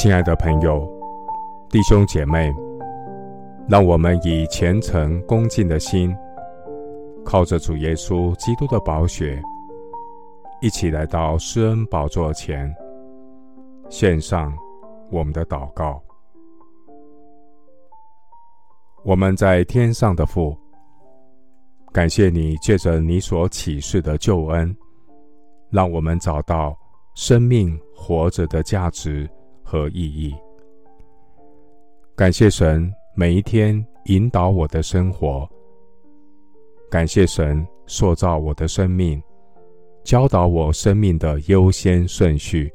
亲爱的朋友、弟兄姐妹，让我们以虔诚恭敬的心，靠着主耶稣基督的宝血，一起来到施恩宝座前，献上我们的祷告。我们在天上的父，感谢你借着你所启示的救恩，让我们找到生命活着的价值和意义。感谢神每一天引导我的生活，感谢神塑造我的生命，教导我生命的优先顺序，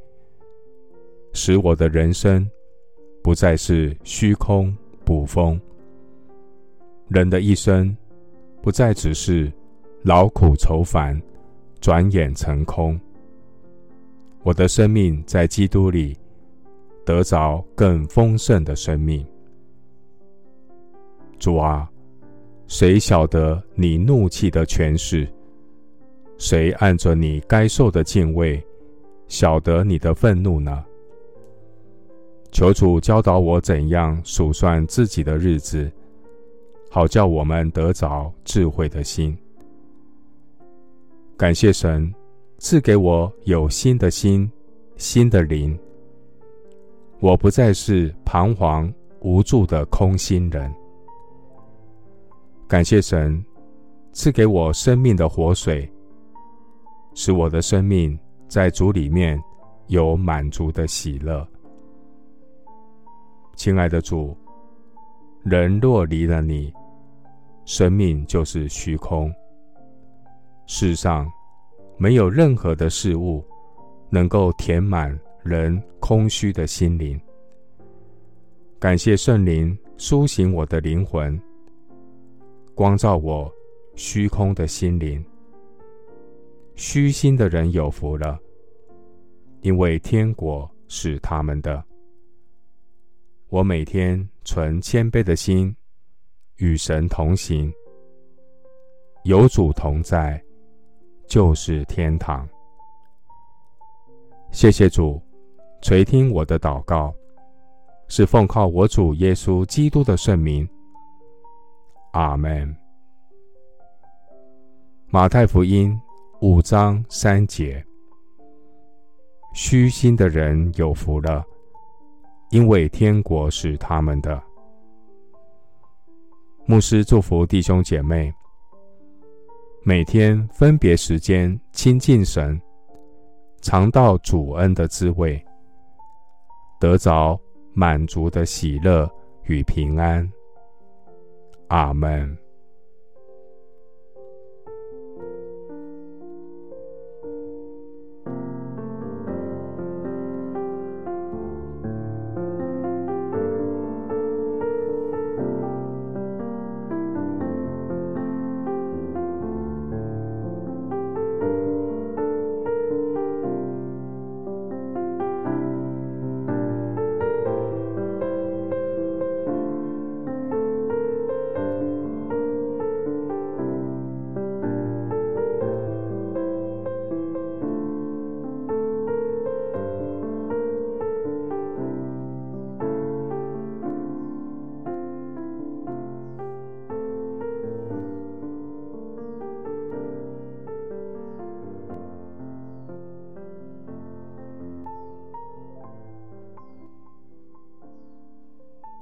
使我的人生不再是虚空捕风。人的一生不再只是劳苦愁烦，转眼成空。我的生命在基督里。得着更丰盛的生命。主啊，谁晓得你怒气的权势？谁按着你该受的敬畏，晓得你的愤怒呢？求主教导我怎样数算自己的日子，好叫我们得着智慧的心。感谢神赐给我有新的心，新的灵。我不再是彷徨无助的空心人。感谢神赐给我生命的活水，使我的生命在主里面有满足的喜乐。亲爱的主，人若离了你，生命就是虚空。世上没有任何的事物能够填满。人空虚的心灵，感谢圣灵苏醒我的灵魂，光照我虚空的心灵。虚心的人有福了，因为天国是他们的。我每天存谦卑的心，与神同行，有主同在，就是天堂。谢谢主。垂听我的祷告，是奉靠我主耶稣基督的圣名。阿门。马太福音五章三节：虚心的人有福了，因为天国是他们的。牧师祝福弟兄姐妹，每天分别时间亲近神，尝到主恩的滋味。得着满足的喜乐与平安。阿门。